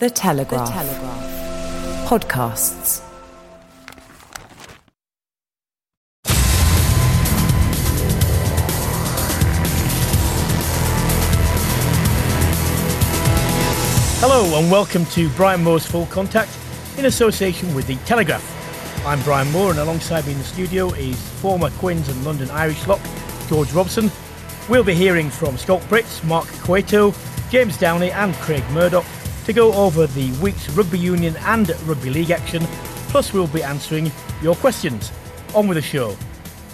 The Telegraph. The Telegraph. Podcasts. Hello and welcome to Brian Moore's Full Contact in association with The Telegraph. I'm Brian Moore and alongside me in the studio is former Quins and London Irish lock George Robson. We'll be hearing from Schalk Brits, Mark Cueto, James Downey and Craig Murdock to go over the week's rugby union and rugby league action, plus we'll be answering your questions. On with the show.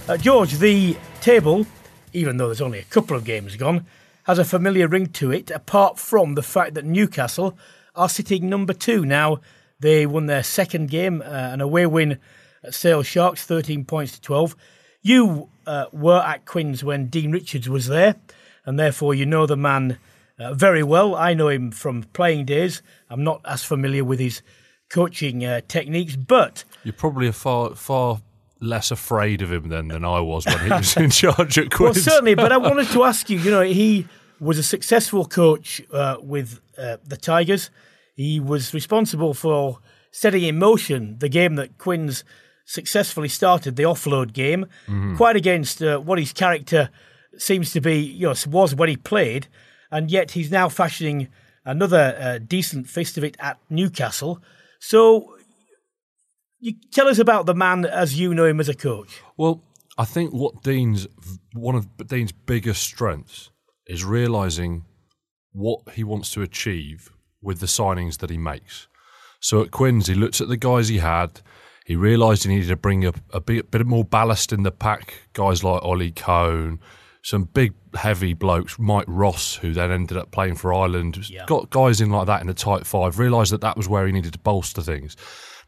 Uh, George, the table, even though there's only a couple of games gone, has a familiar ring to it, apart from the fact that Newcastle are sitting number two. Now, they won their second game, uh, an away win at Sale Sharks, 13 points to 12. You uh, were at Quins when Dean Richards was there, and therefore you know the man uh, very well. I know him from playing days. I'm not as familiar with his coaching uh, techniques, but You're probably a far far less afraid of him then than I was when he was in charge at Quins. Well, certainly, but I wanted to ask you. You know, he was a successful coach uh, with uh, the Tigers. He was responsible for setting in motion the game that Quins successfully started, the offload game, quite against uh, what his character seems to be. You know, was when he played, and yet he's now fashioning another uh, decent fist of it at Newcastle. So. You tell us about the man as you know him as a coach. Well, I think what Dean's one of Dean's biggest strengths is realizing what he wants to achieve with the signings that he makes. So at Quins, he looked at the guys he had. He realised he needed to bring up a bit, bit more ballast in the pack. Guys like Olly Kohn, some big, heavy blokes. Mike Ross, who then ended up playing for Ireland, Yeah. got guys in like that in the tight five. Realised that that was where he needed to bolster things.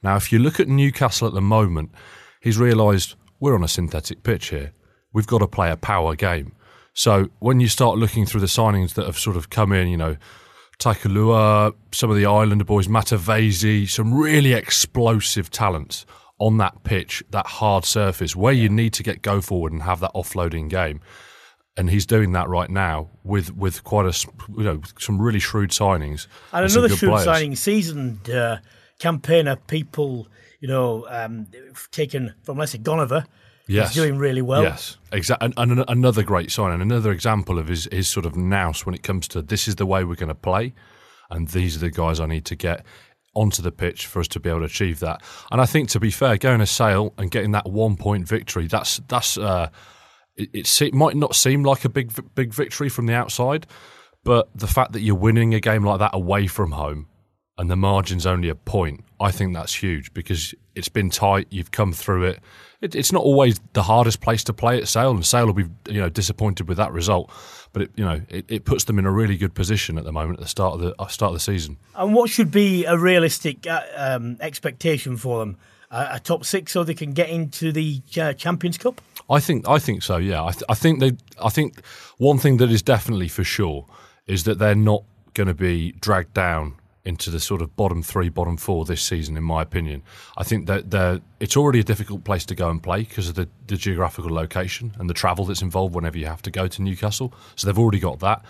Now, if you look at Newcastle at the moment, he's realised we're on a synthetic pitch here. We've got to play a power game. So when you start looking through the signings that have sort of come in, you know, Taikalua, some of the Islander boys, Matavesi, some really explosive talents on that pitch, that hard surface where you need to get go forward and have that offloading game. And he's doing that right now with, with quite a you know, some really shrewd signings. And some another shrewd players. signing, seasoned uh, campaigner, people, you know, um, taken from, let's say, Goneva. Yes. He's doing really well. Yes, exactly. And, and another great sign, and another example of his, his sort of nous when it comes to this is the way we're going to play, and these are the guys I need to get onto the pitch for us to be able to achieve that. And I think, to be fair, going to Sale and getting that one point victory, that's that's uh, it, it, se- might not seem like a big big victory from the outside, but the fact that you're winning a game like that away from home and the margin's only a point, I think that's huge because it's been tight. You've come through it. it it's not always the hardest place to play at Sale, and Sale will be you know disappointed with that result. But it, you know it, it puts them in a really good position at the moment at the start of the uh, start of the season. And what should be a realistic uh, um, expectation for them? A top six so they can get into the uh, Champions Cup? I think I think so. Yeah, I, th- I think they. I think one thing that is definitely for sure is that they're not going to be dragged down into the sort of bottom three, bottom four this season. In my opinion, I think that. It's already a difficult place to go and play because of the, the geographical location and the travel that's involved whenever you have to go to Newcastle. So they've already got that.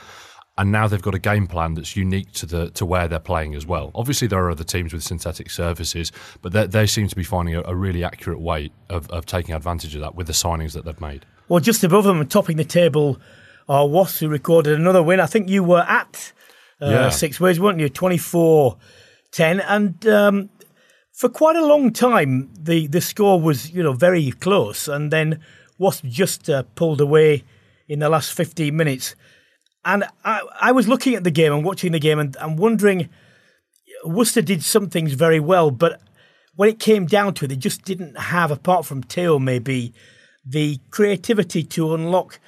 And now they've got a game plan that's unique to the to where they're playing as well. Obviously, there are other teams with synthetic surfaces, but they, they seem to be finding a, a really accurate way of, of taking advantage of that with the signings that they've made. Well, just above them topping the table are Wasps, who recorded another win. I think you were at uh, Yeah. Six Ways, weren't you? 24 10. And um, for quite a long time, the, the score was, you know, very close. And then Wasp just uh, pulled away in the last 15 minutes. And I, I was looking at the game and watching the game and, and wondering, Worcester did some things very well, but when it came down to it, they just didn't have, apart from Te'o maybe, the creativity to unlock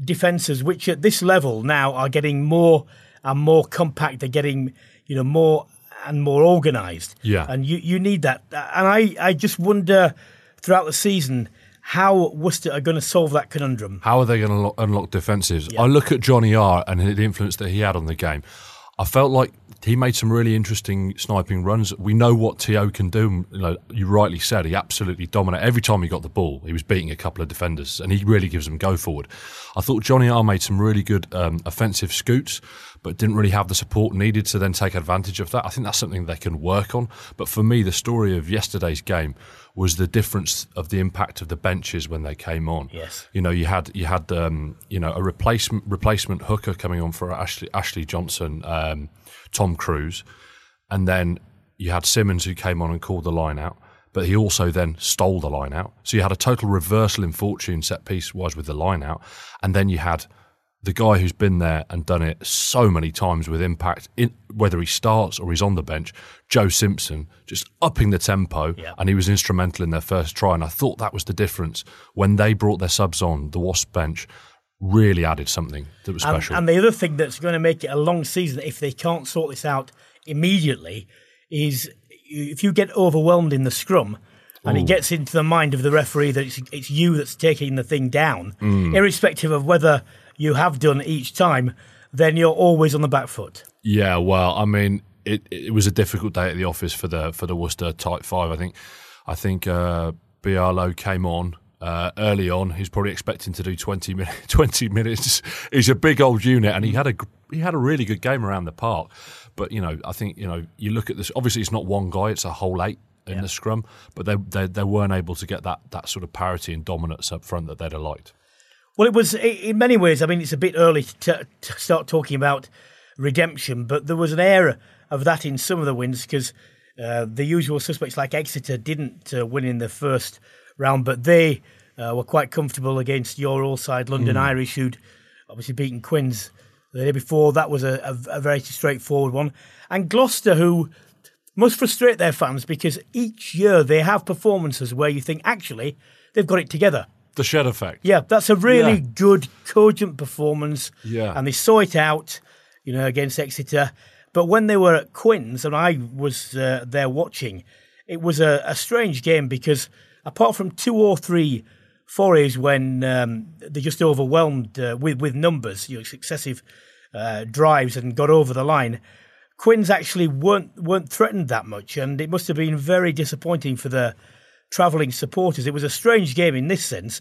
defences, which at this level now are getting more and more compact. They're getting, you know, more and more organised. Yeah. And you, you need that. And I, I just wonder throughout the season how Worcester are going to solve that conundrum. How are they going to unlock, unlock defensives? I look at Jonny Arr and the influence that he had on the game. I felt like he made some really interesting sniping runs. We know what Te'o can do. You, know, you rightly said he absolutely dominated every time he got the ball. He was beating a couple of defenders, and he really gives them go forward. I thought Jonny Arr made some really good um, offensive scoots, but didn't really have the support needed to then take advantage of that. I think that's something they can work on. But for me, the story of yesterday's game was the difference of the impact of the benches when they came on. Yes, you know you had you had um, you know a replacement replacement hooker coming on for Ashley Ashley Johnson. Um, Tom Cruse, and then you had Symons who came on and called the line out, but he also then stole the line out. So you had a total reversal in fortune set piece wise with the line out, and then you had the guy who's been there and done it so many times with impact, in, whether he starts or he's on the bench, Joe Simpson, just upping the tempo, yeah. and he was instrumental in their first try. And I thought that was the difference when they brought their subs on the Wasp bench really added something that was special. And, and the other thing that's going to make it a long season, if they can't sort this out immediately, is if you get overwhelmed in the scrum and Ooh. it gets into the mind of the referee that it's, it's you that's taking the thing down, mm. irrespective of whether you have done each time, then you're always on the back foot. Yeah, well, I mean, it it was a difficult day at the office for the for the Worcester Tight Five. I think I think uh, Bialo came on uh, early on. He's probably expecting to do 20, min- 20 minutes. He's a big old unit, and he had a he had a really good game around the park. But you know, I think you know, you look at this. Obviously, it's not one guy; it's a whole eight in yeah. the scrum. But they, they they weren't able to get that that sort of parity and dominance up front that they'd have liked. Well, it was in many ways. I mean, it's a bit early to, to start talking about redemption, but there was an air of that in some of the wins because uh, the usual suspects like Exeter didn't uh, win in the first round, but they uh, were quite comfortable against your all side London mm. Irish, who'd obviously beaten Quins the day before. That was a, a, a very straightforward one. And Gloucester, who must frustrate their fans because each year they have performances where you think actually they've got it together. The shed effect. Yeah, that's a really yeah. good, cogent performance. Yeah. And they saw it out, you know, against Exeter. But when they were at Quins and I was uh, there watching, it was a, a strange game because apart from two or three forays when um, they just overwhelmed uh, with with numbers, you know, successive uh, drives and got over the line. Quins actually weren't weren't threatened that much, and it must have been very disappointing for the travelling supporters. It was a strange game in this sense.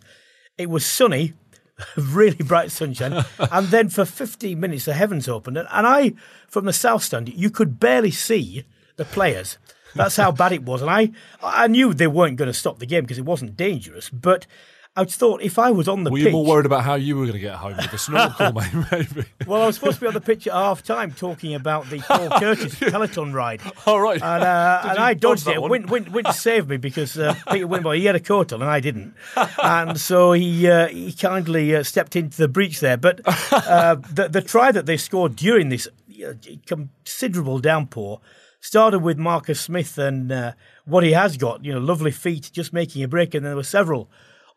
It was sunny, really bright sunshine, and then for 15 minutes the heavens opened, and, and I, from the south stand, you could barely see the players. That's how bad it was. And I, I knew they weren't going to stop the game because it wasn't dangerous. But I thought if I was on the Were pitch, you more worried about how you were going to get home with the snorkel, maybe? Well, I was supposed to be on the pitch at half time talking about the Paul Curtis peloton ride. All right. And, uh, and I dodged it. Wint saved me because uh, Peter Winboy, he had a coat on and I didn't. And so he uh, he kindly uh, stepped into the breach there. But uh, the, the try that they scored during this uh, considerable downpour started with Marcus Smith and uh, what he has got, you know, lovely feet, just making a break, and there were several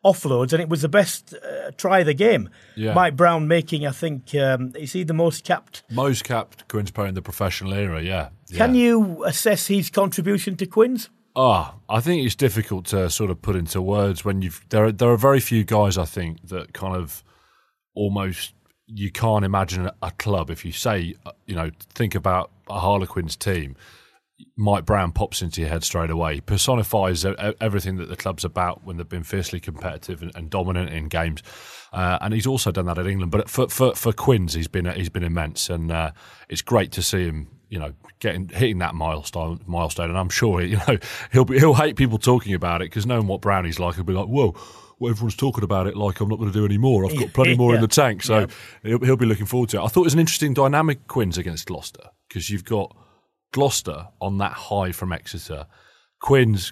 offloads, and it was the best uh, try of the game. Yeah. Mike Brown making, I think, um, is he the most capped? Most capped Quins player in the professional era, yeah. yeah. Can you assess his contribution to Quins? Ah, oh, I think it's difficult to sort of put into words when you've there. Are, there are very few guys I think that kind of almost you can't imagine a club if you say uh, you know think about a Harlequins team Mike Brown pops into your head straight away. He personifies everything that the club's about when they've been fiercely competitive and, and dominant in games. Uh, and he's also done that at England. But for for, for Quins, he's been he's been immense, and uh, it's great to see him. You know, getting hitting that milestone milestone, and I'm sure you know he'll be, he'll hate people talking about it because knowing what Brownie's like, he'll be like, whoa. Well, everyone's talking about it like I'm not going to do any more. I've got plenty more yeah. in the tank, so yeah. he'll, he'll be looking forward to it. I thought it was an interesting dynamic Quins against Gloucester because you've got Gloucester on that high from Exeter. Quins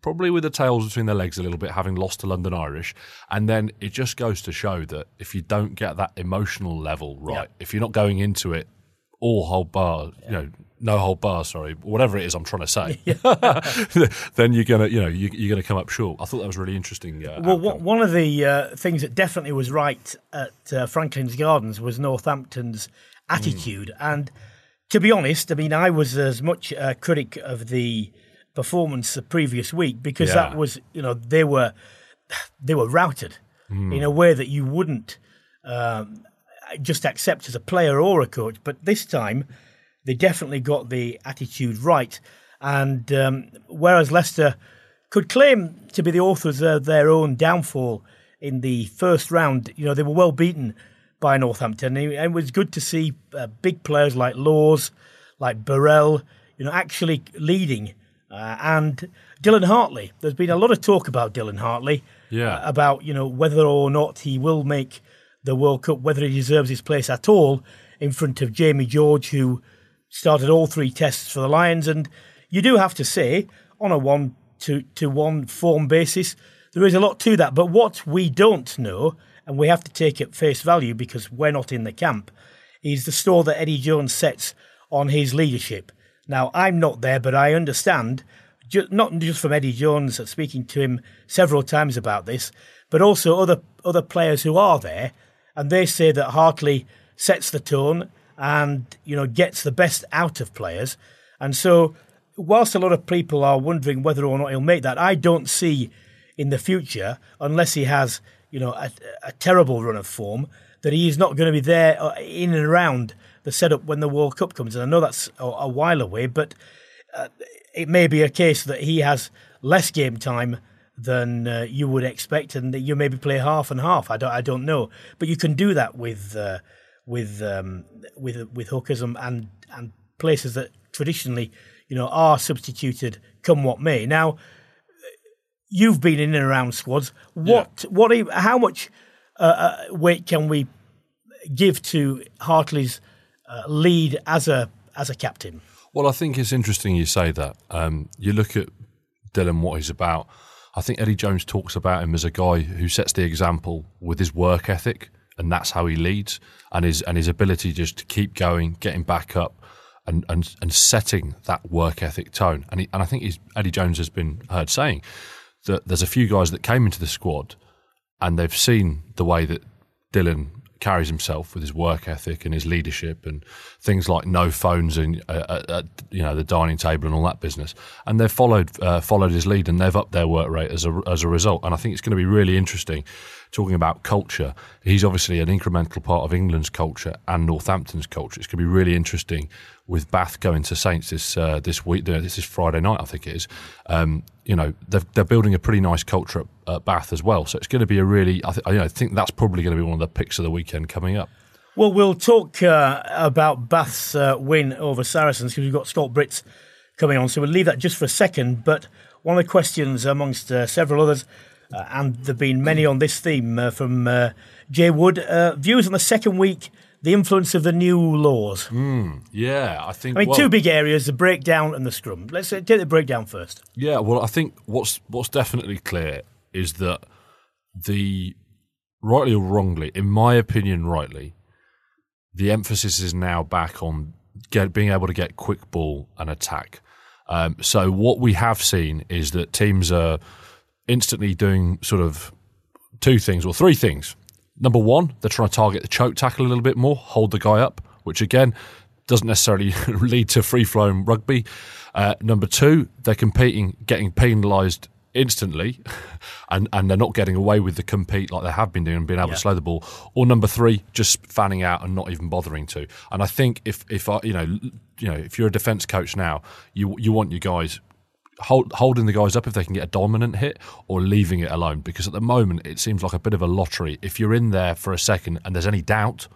probably with the tails between their legs a little bit, having lost to London Irish. And then it just goes to show that if you don't get that emotional level right, yeah. if you're not going into it all whole bar, yeah. you know, no whole bar, sorry, whatever it is I'm trying to say, then you're gonna, you know, you, you're gonna come up short. I thought that was really interesting. Uh, Well, outcome. one of the uh, things that definitely was right at uh, Franklin's Gardens was Northampton's attitude. And to be honest, I mean, I was as much a critic of the performance the previous week because Yeah. that was, you know, they were they were routed in a way that you wouldn't um, just accept as a player or a coach. But this time, they definitely got the attitude right. And um, whereas Leicester could claim to be the authors of their own downfall in the first round, you know, they were well beaten by Northampton. And it was good to see uh, big players like Lawes, like Burrell, you know, actually leading. Uh, and Dylan Hartley. There's been a lot of talk about Dylan Hartley. Yeah. uh, about, you know, whether or not he will make the World Cup, whether he deserves his place at all in front of Jamie George, who started all three tests for the Lions. And you do have to say, on a one to, to one form basis, there is a lot to that. But what we don't know, and we have to take it face value because we're not in the camp, is the store that Eddie Jones sets on his leadership. Now, I'm not there, but I understand, not just from Eddie Jones, uh, speaking to him several times about this, but also other other players who are there, and they say that Hartley sets the tone and you know gets the best out of players, and so whilst a lot of people are wondering whether or not he'll make that, I don't see in the future unless he has you know a, a terrible run of form that he is not going to be there uh, in and around the setup when the World Cup comes. And I know that's a, a while away, but uh, it may be a case that he has less game time than uh, you would expect, and that you maybe play half and half. I don't, I don't know, but you can do that with uh, with um, with with hookers and, and and places that traditionally, you know, are substituted come what may. Now, you've been in and around squads. What what? How much uh, uh, weight can we give to Hartley's uh, lead as a as a captain? Well, I think it's interesting you say that. Um, you look at Dylan, what he's about. I think Eddie Jones talks about him as a guy who sets the example with his work ethic, and that's how he leads, and his and his ability just to keep going, getting back up, and and, and setting that work ethic tone. And he, and I think Eddie Jones has been heard saying that there's a few guys that came into the squad, and they've seen the way that Dylan carries himself with his work ethic and his leadership and things like no phones and uh, at, at you know the dining table and all that business. And they've followed uh, followed his lead and they've upped their work rate as a as a result. And I think it's going to be really interesting talking about culture. He's obviously an incremental part of England's culture and Northampton's culture. It's going to be really interesting with Bath going to Saints this uh, this week uh, this is Friday night I think it is. Um, you know they're, they're building a pretty nice culture at, at Bath as well so it's going to be a really I, th- I, you know, think that's probably going to be one of the picks of the weekend coming up Well, we'll talk uh, about Bath's uh, win over Saracens because we've got Schalk Brits coming on, so we'll leave that just for a second. But one of the questions, amongst uh, several others, uh, and there have been many on this theme uh, from uh, Jay Wood, uh, views on the second week, the influence of the new laws. yeah I think I mean, well- two big areas: the breakdown and the scrum. Let's uh, take the breakdown first. Yeah, well, I think what's what's definitely clear is that the rightly or wrongly, in my opinion, rightly, the emphasis is now back on get, being able to get quick ball and attack. Um, so what we have seen is that teams are instantly doing sort of two things or three things. Number one, they're trying to target the choke tackle a little bit more, hold the guy up, which again doesn't necessarily lead to free flowing rugby. Uh, number two, they're competing, getting penalised instantly, and, and they're not getting away with the compete like they have been doing and being able to slow the ball. Or number three, just fanning out and not even bothering to. And I think if if I, you know you know if you're a defence coach now, you you want your guys hold, holding the guys up if they can get a dominant hit or leaving it alone because at the moment it seems like a bit of a lottery. If you're in there for a second and there's any doubt,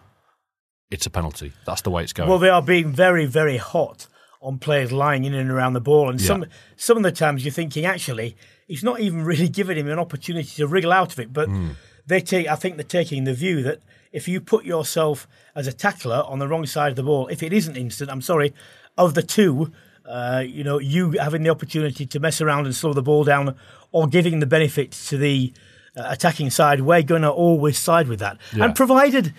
it's a penalty. That's the way it's going. Well, they are being very, very hot on players lying in and around the ball, and some some of the times you're thinking actually he's not even really giving him an opportunity to wriggle out of it. But Hmm. they take, I think they're taking the view that if you put yourself as a tackler on the wrong side of the ball, if it isn't instant, I'm sorry, of the two. Uh, you know, you having the opportunity to mess around and slow the ball down, or giving the benefit to the uh, attacking side, we're going to always side with that. Yeah. And provided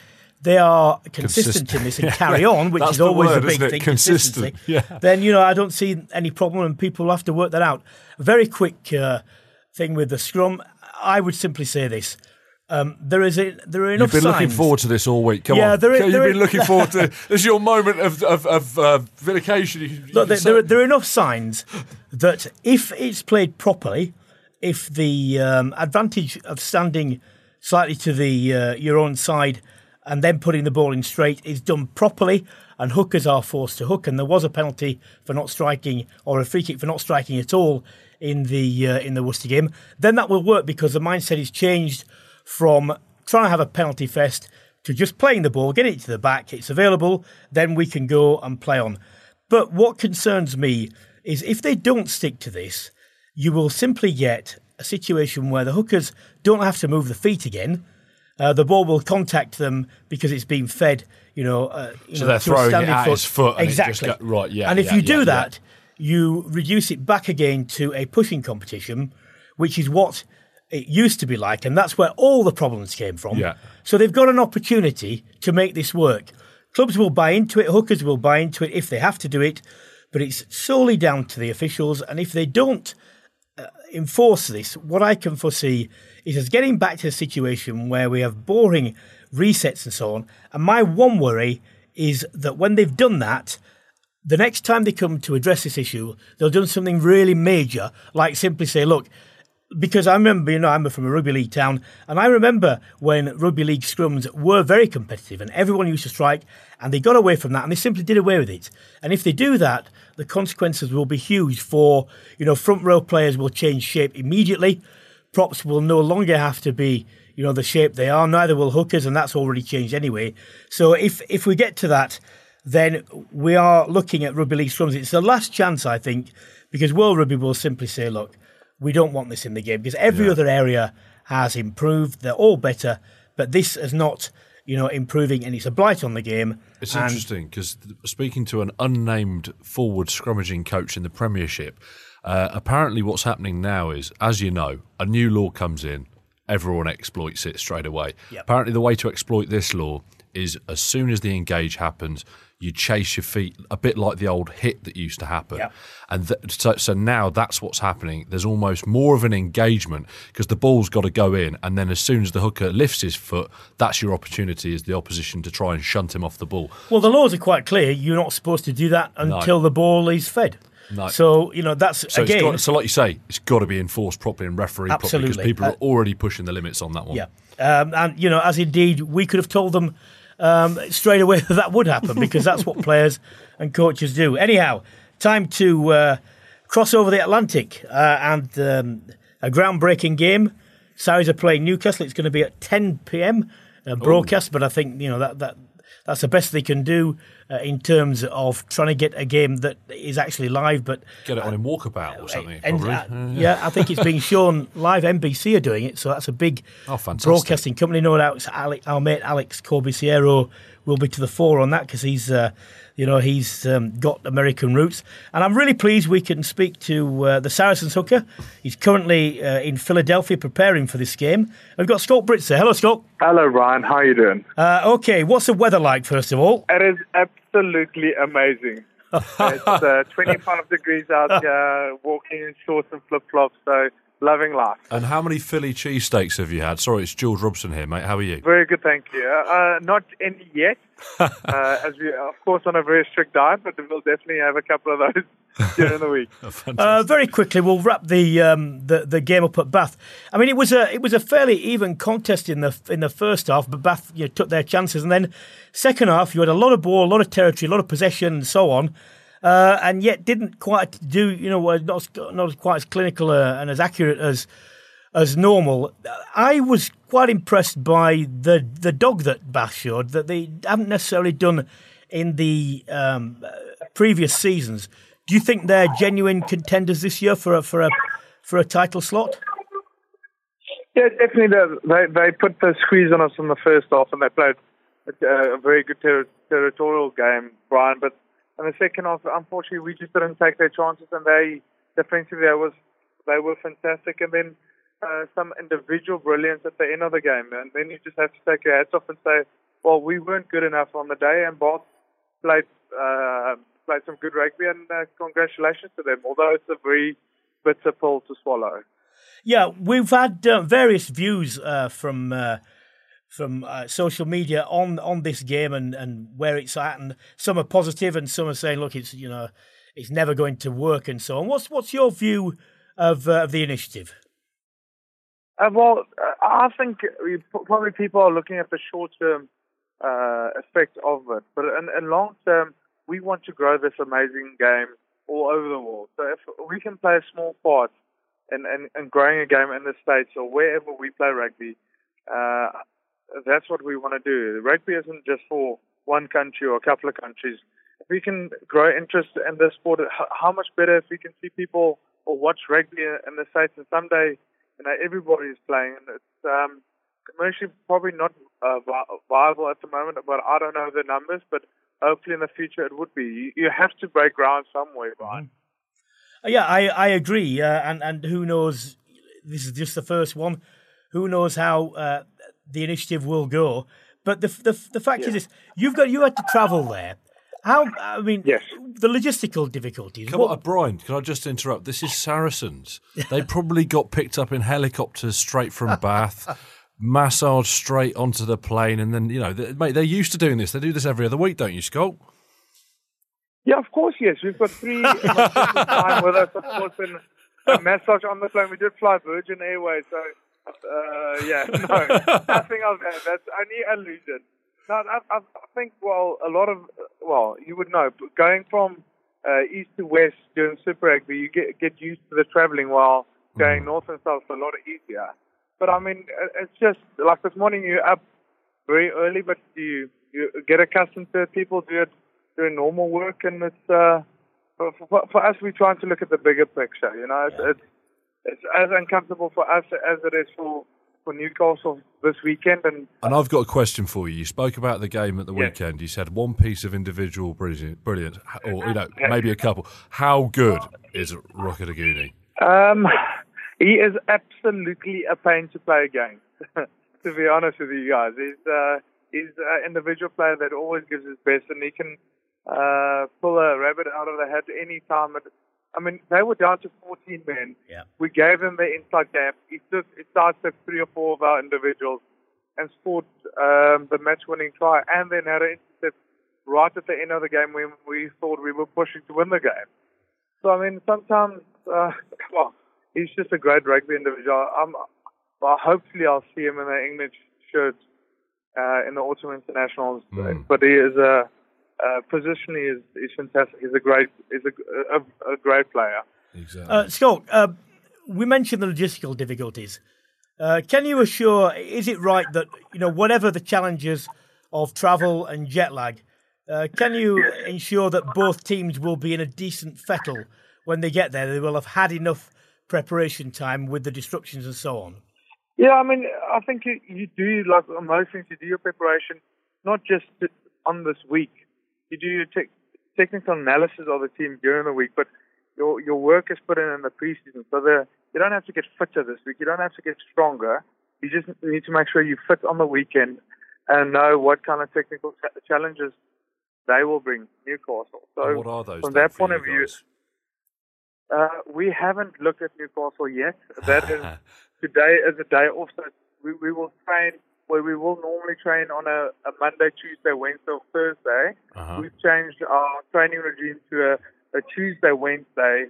they are consistent, consistent. in this and carry on, which is always word, a big thing, consistent. Yeah. Then you know I don't see any problem, and people have to work that out. A very quick uh, thing with the scrum. I would simply say this: um, there is a, there are enough. You've been signs. looking forward to this all week. Come yeah, on, there is, you've there been is, looking forward to. This is your moment of of, of uh, vindication. Look, there, there, are, there, are enough signs that if it's played properly, if the um, advantage of standing slightly to the uh, your own side and then putting the ball in straight is done properly, and hookers are forced to hook, and there was a penalty for not striking or a free kick for not striking at all in the uh, in the Worcester game, then that will work because the mindset is changed from trying to have a penalty fest to just playing the ball, getting it to the back, it's available, then we can go and play on. But what concerns me is if they don't stick to this, you will simply get a situation where the hookers don't have to move the feet again. Uh, the ball will contact them because it's been fed, you know. Uh, you so know, they're throwing it at foot. his foot. exactly. Go, right, yeah. And if yeah, you do yeah, that, yeah. you reduce it back again to a pushing competition, which is what it used to be like, and that's where all the problems came from. Yeah. So they've got an opportunity to make this work. Clubs will buy into it, hookers will buy into it if they have to do it, but it's solely down to the officials. And if they don't uh, enforce this, what I can foresee is us getting back to a situation where we have boring resets and so on. And my one worry is that when they've done that, the next time they come to address this issue, they'll do something really major, like simply say, look, because I remember, you know, I'm from a rugby league town, and I remember when rugby league scrums were very competitive and everyone used to strike, and they got away from that and they simply did away with it. And if they do that, the consequences will be huge for, you know, front row players will change shape immediately. Props will no longer have to be, you know, the shape they are, neither will hookers, and that's already changed anyway. So if, if we get to that, then we are looking at rugby league scrums. It's the last chance, I think, because World Rugby will simply say, look, we don't want this in the game because every yeah. other area has improved. They're all better, but this is not, you know, improving, and it's a blight on the game. It's and interesting because speaking to an unnamed forward scrummaging coach in the Premiership, uh, apparently what's happening now is, as you know, a new law comes in, everyone exploits it straight away. Yep. Apparently, the way to exploit this law is as soon as the engage happens, you chase your feet a bit like the old hit that used to happen. Yep. And th- so, so now that's what's happening. There's almost more of an engagement because the ball's got to go in, and then as soon as the hooker lifts his foot, that's your opportunity as the opposition to try and shunt him off the ball. Well, the laws are quite clear. You're not supposed to do that until No. the ball is fed. No. So you know that's So, again. it's got, so like you say, it's got to be enforced properly and refereed properly because people are Uh, already pushing the limits on that one. Yeah, um, and you know, as indeed we could have told them um, straight away that that would happen because that's what players and coaches do. Anyhow, time to uh, cross over the Atlantic uh, and um, a groundbreaking game. Sarries are playing Newcastle. It's going to be at 10 p.m. Uh, broadcast, but I think you know that that that's the best they can do uh, in terms of trying to get a game that is actually live. But Get it on in walkabout or something, and, uh, yeah, I think it's being shown live. NBC are doing it, so that's a big Oh, broadcasting company. No doubt, Alex, our mate Alex Corbisiero will be to the fore on that because he's, uh, you know, he's um, got American roots. And I'm really pleased we can speak to uh, the Saracens hooker. He's currently uh, in Philadelphia preparing for this game. We've got Schalk Brits there. Hello, Scott. Hello, Brian. How are you doing? Uh, okay, what's the weather like first of all? It is absolutely amazing. it's uh, 25 degrees out here, walking in shorts and flip flops, so loving life. And how many Philly cheesesteaks have you had? Sorry, it's George Robson here, mate. How are you? Very good, thank you. Uh, not any yet, uh, as we of course, on a very strict diet, but we'll definitely have a couple of those during the week. Uh, very quickly, we'll wrap the, um, the the game up at Bath. I mean, it was a it was a fairly even contest in the in the first half, but Bath you know, took their chances, and then second half you had a lot of ball, a lot of territory, a lot of possession, and so on. Uh, and yet didn't quite do you know not not quite as clinical uh, and as accurate as as normal. I was quite impressed by the the dog that Bath showed that they haven't necessarily done in the um, previous seasons. Do you think they're genuine contenders this year for a for a for a title slot? Yeah, definitely. They, they put the squeeze on us in the first half, and they played a, a very good ter- territorial game, Brian. But in the second half, unfortunately, we just didn't take their chances, and they defensively they was they were fantastic, and then uh, some individual brilliance at the end of the game, and then you just have to take your hats off and say well, we weren't good enough on the day, and Bath played uh, played some good rugby, and uh, congratulations to them. Although it's a very bitter pill to swallow. Yeah, we've had uh, various views uh, from uh, from social media on on this game and, and where it's at, and some are positive, and some are saying, look, it's you know, it's never going to work, and so on. What's what's your view of of the initiative? Uh, well, uh, I think probably people are looking at the short term uh, effect of it, but in, in long term, we want to grow this amazing game all over the world. So if we can play a small part in, in, in growing a game in the states or wherever we play rugby, uh, that's what we want to do. Rugby isn't just for one country or a couple of countries. If we can grow interest in this sport, how much better if we can see people or watch rugby in the states and someday you know, everybody is playing, and it's um, commercially probably not uh, viable at the moment. But I don't know the numbers, but hopefully in the future it would be. You, you have to break ground somewhere, Brian. Mm-hmm. Yeah, I I agree, uh, and and who knows? This is just the first one. Who knows how uh, the initiative will go? But the the the fact yeah. is, this, you've got you had to travel there. How? I mean, yes. the logistical difficulties. Come what? on, Brian. Can I just interrupt? This is Saracens. they probably got picked up in helicopters straight from Bath, massaged straight onto the plane, and then you know, they, mate, they're used to doing this. They do this every other week, don't you, Schalk? Yeah, of course, yes. We've got three time with us, of course, and a massage on the plane. We did fly Virgin Airways, so uh, yeah, no, nothing of that. That's only illusion. No, I, I, think well, a lot of well, you would know but going from uh, east to west doing Super Rugby, you get get used to the traveling while going mm. north and south a lot easier. But I mean, it's just like this morning you're up very early, but you you get accustomed to it. People do it doing normal work, and it's uh, for, for, for us we're trying to look at the bigger picture. You know, it's, yeah. it's it's as uncomfortable for us as it is for for Newcastle this weekend. And and I've got a question for you. You spoke about the game at the yes. weekend. You said one piece of individual brilliant, brilliant, or you know maybe a couple. How good is Rokoduguni? Um, he is absolutely a pain to play against. to be honest with you guys, he's uh, he's an individual player that always gives his best, and he can uh, pull a rabbit out of the hat any time. I mean, they were down to 14 men. Yeah. We gave them the inside gap. He took, he sidestepped three or four of our individuals and scored um, the match-winning try, and then had an intercept right at the end of the game when we thought we were pushing to win the game. So I mean, sometimes, uh, well, he's just a great rugby individual. I'm, well, hopefully, I'll see him in the English shirt uh, in the autumn internationals. Mm. But he is a uh, positionally is, is fantastic. He's a great, he's a, a, a great player. Exactly. Uh, Schalk, uh, we mentioned the logistical difficulties. Uh, can you assure? Is it right that you know whatever the challenges of travel and jet lag, uh, can you ensure that both teams will be in a decent fettle when they get there? They will have had enough preparation time with the disruptions and so on. Yeah, I mean, I think you, you do like most things. You do your preparation not just on this week, you do your te- technical analysis of the team during the week, but your your work is put in in the preseason. So the you don't have to get fitter this week. You don't have to get stronger. You just need to make sure you fit on the weekend and know what kind of technical challenges they will bring Newcastle. So and what are those? From that point of view, uh, we haven't looked at Newcastle yet. That is today is a day off. So we, we will train where we will normally train on a, a Monday, Tuesday, Wednesday, or Thursday. Uh-huh. We've changed our training regime to a, a Tuesday, Wednesday,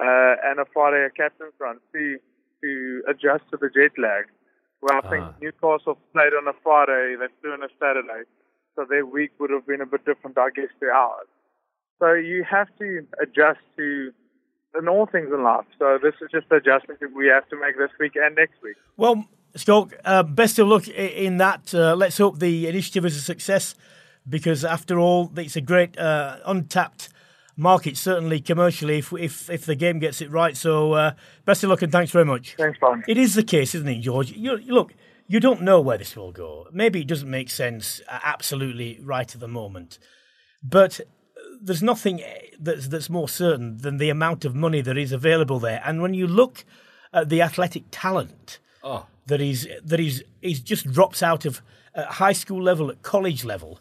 uh, and a Friday a captain's run to to adjust to the jet lag. Where I uh-huh. think Newcastle played on a Friday, they flew on a Saturday, so their week would have been a bit different, I guess, to ours. So you have to adjust to in all things in life. So this is just the adjustment that we have to make this week and next week. Well, Schalk, uh, best of luck in that. Uh, let's hope the initiative is a success because, after all, it's a great uh, untapped market, certainly commercially, if, if, if the game gets it right. So, uh, best of luck and thanks very much. Thanks, Brian. It is the case, isn't it, George? You, look, you don't know where this will go. Maybe it doesn't make sense uh, absolutely right at the moment, but there's nothing that's that's more certain than the amount of money that is available there. And when you look at the athletic talent. Oh that he's that he's he's just drops out of at high school level, at college level,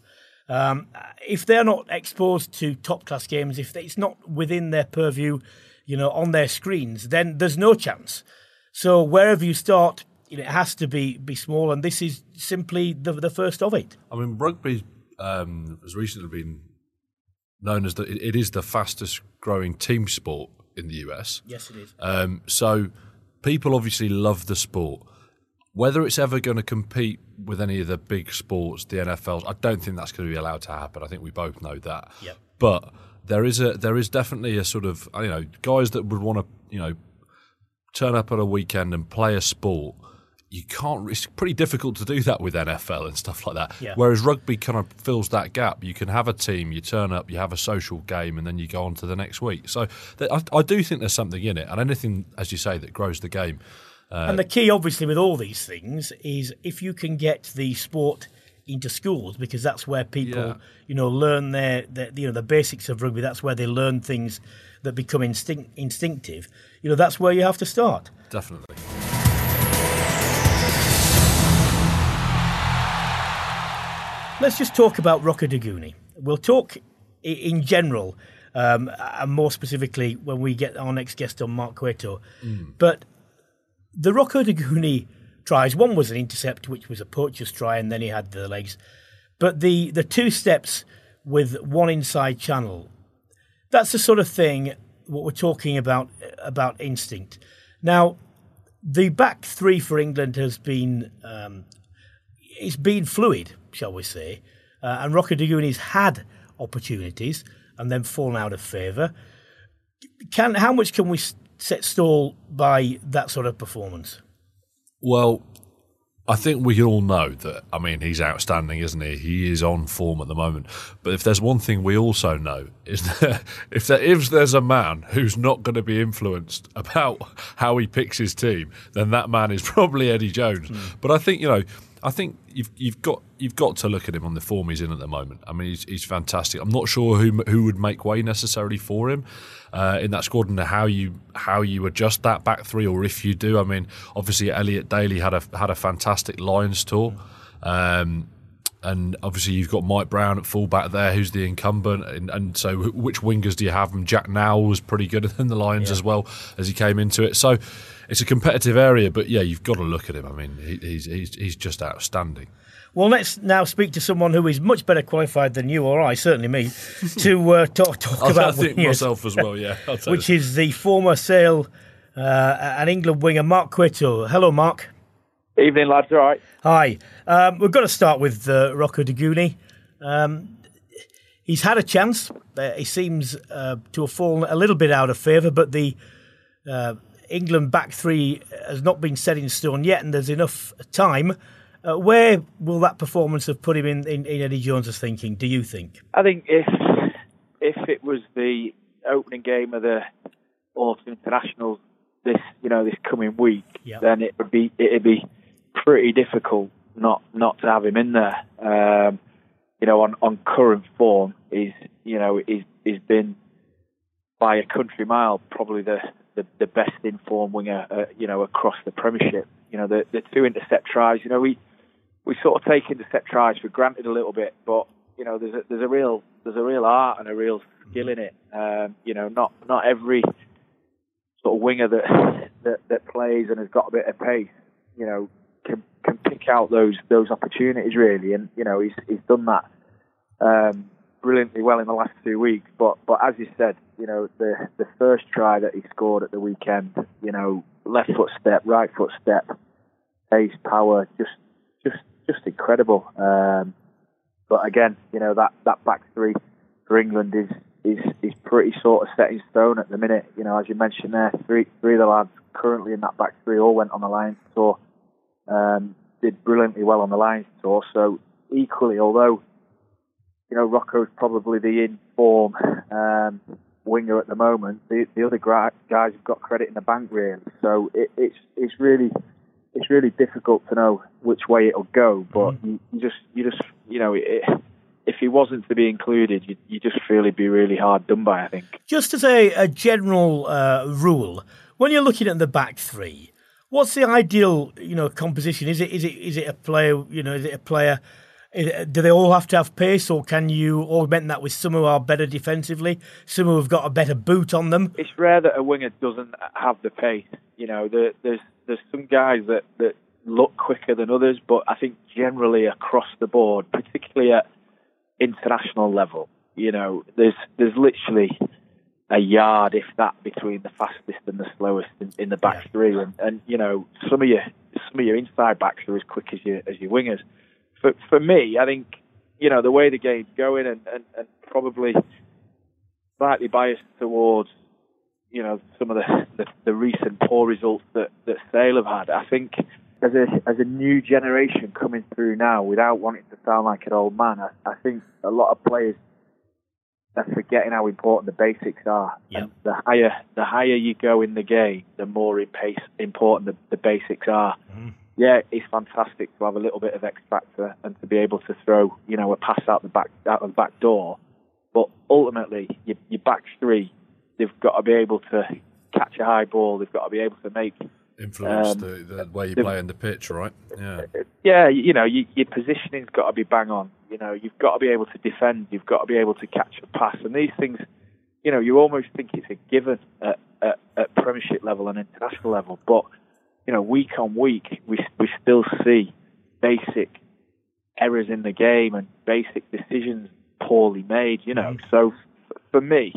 um, if they're not exposed to top class games, if it's not within their purview, you know, on their screens, then there's no chance. So wherever you start, you know, it has to be be small, and this is simply the the first of it. I mean, rugby um, has recently been known as the it is the fastest growing team sport in the US. Yes, it is. Um, so people obviously love the sport. Whether it's ever going to compete with any of the big sports, the NFLs, I don't think that's going to be allowed to happen. I think we both know that. Yep. But there is a there is definitely a sort of you know guys that would want to you know turn up at a weekend and play a sport. You can't. It's pretty difficult to do that with NFL and stuff like that. Yeah. Whereas rugby kind of fills that gap. You can have a team, you turn up, you have a social game, and then you go on to the next week. So th- I, I do think there's something in it, and anything, as you say, that grows the game. And the key, obviously, with all these things is if you can get the sport into schools, because that's where people, Yeah. you know, learn their, their, you know, the basics of rugby. That's where they learn things that become instinct, instinctive. You know, that's where you have to start. Definitely. Let's just talk about Rokoduguni. We'll talk in general, um, and more specifically when we get our next guest on Mark Cueto. But the Rokoduguni tries, one was an intercept, which was a poacher's try, and then he had the legs. But the, the two steps with one inside channel, that's the sort of thing what we're talking about about instinct. Now, the back three for England has been um, it's been fluid, shall we say, uh, and Rokoduguni's had opportunities and then fallen out of favour. Can how much can we set stall by that sort of performance? Well, I think we all know that. I mean, he's outstanding, isn't he? He is on form at the moment. But if there's one thing we also know is that if there if there's a man who's not going to be influenced about how he picks his team, then that man is probably Eddie Jones. Hmm. But I think you know. I think you've you've got you've got to look at him on the form he's in at the moment. I mean, he's, he's fantastic. I'm not sure who who would make way necessarily for him uh, in that squad and how you how you adjust that back three, or if you do. I mean, obviously Elliot Daly had a had a fantastic Lions tour. Um, and obviously you've got Mike Brown at fullback there, who's the incumbent, and, and so which wingers do you have? And Jack Nowell was pretty good in the Lions as well as he came into it. So it's a competitive area, but yeah, you've got to look at him. I mean, he, he's, he's he's just outstanding. Well, let's now speak to someone who is much better qualified than you or I, certainly me, to uh, talk talk I, about think wingers, myself as well. Yeah, I'll tell which you. is the former Sale uh, and England winger Mark Cueto. Hello, Mark. Evening, lads. All right. Hi. Um, we've got to start with uh, Rokoduguni. Um, he's had a chance. Uh, he seems uh, to have fallen a little bit out of favour, but the uh, England back three has not been set in stone yet, and there's enough time. Uh, where will that performance have put him in, in, in Eddie Jones's thinking? Do you think? I think if if it was the opening game of the autumn internationals this you know this coming week, Yeah. then it would be it'd be pretty difficult not not to have him in there. Um, you know, on, on current form, is you know is is been by a country mile probably the the, the best informed winger uh, you know across the Premiership. You know, the the two intercept tries. You know, we we sort of take intercept tries for granted a little bit, but you know, there's a, there's a real there's a real art and a real skill in it. Um, you know, not not every sort of winger that, that that plays and has got a bit of pace, you know, can can pick out those those opportunities really, and you know, he's he's done that um, brilliantly well in the last two weeks. But but as you said, you know, the the first try that he scored at the weekend, you know, left foot step, right foot step, pace, power, just just just incredible. Um, but again, you know that that back three for England is is is pretty sort of set in stone at the minute. You know, as you mentioned there, three three of the lads currently in that back three all went on the Lions tour. Um, did brilliantly well on the Lions tour. So equally, although you know Rocco's probably the in form um, winger at the moment, the the other guys have got credit in the bank really. So it, it's it's really it's really difficult to know which way it'll go. But you, you just you just you know it, if he wasn't to be included, you, you just feel he'd be really hard done by. I think. Just as a, a general uh, rule, when you're looking at the back three, What's the ideal, you know, composition? Is it is it is it a player? You know, is it a player? Do they all have to have pace, or can you augment that with some who are better defensively, some who have got a better boot on them? It's rare that a winger doesn't have the pace. You know, the, there's there's some guys that that look quicker than others, but I think generally across the board, particularly at international level, you know, there's there's literally a yard, if that, between the fastest and the slowest in, in the back yeah. three, and, and you know some of your some of your inside backs are as quick as your as your wingers. For for me, I think you know the way the game's going, and, and, and probably slightly biased towards you know some of the, the, the recent poor results that that Sale have had. I think as a as a new generation coming through now, without wanting to sound like an old man, I, I think a lot of players are forgetting how important the basics are. Yep. And the higher the higher you go in the game, the more pace, important the, the basics are. Mm. Yeah, it's fantastic to have a little bit of X factor and to be able to throw, you know, a pass out the back out of the back door. But ultimately, your, your back three, they've got to be able to catch a high ball. They've got to be able to make influence um, the, the, way you the, play in the pitch, right? Yeah. Yeah, you know, you, your positioning's got to be bang on. You know, you've got to be able to defend. You've got to be able to catch a pass, and these things, you know, you almost think it's a given at, at, at Premiership level and international level. But you know, week on week, we we still see basic errors in the game and basic decisions poorly made. You know, so f- for me,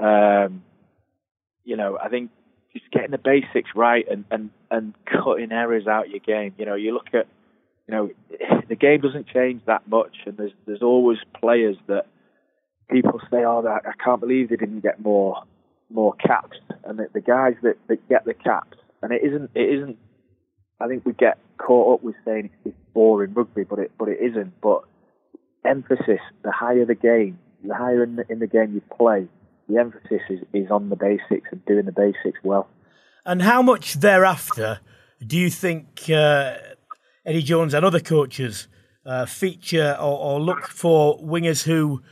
um, you know, I think just getting the basics right and, and, and cutting errors out of your game. You know, you look at, you know, the game doesn't change that much, and there's there's always players that people say, oh, I can't believe they didn't get more more caps, and the, the guys that, that get the caps, and it isn't it isn't. I think we get caught up with saying it's boring rugby, but it but it isn't. But emphasis, the higher the game, the higher in the, in the game you play, the emphasis is, is on the basics and doing the basics well. And how much thereafter do you think uh, Eddie Jones and other coaches uh, feature or, or, look for wingers who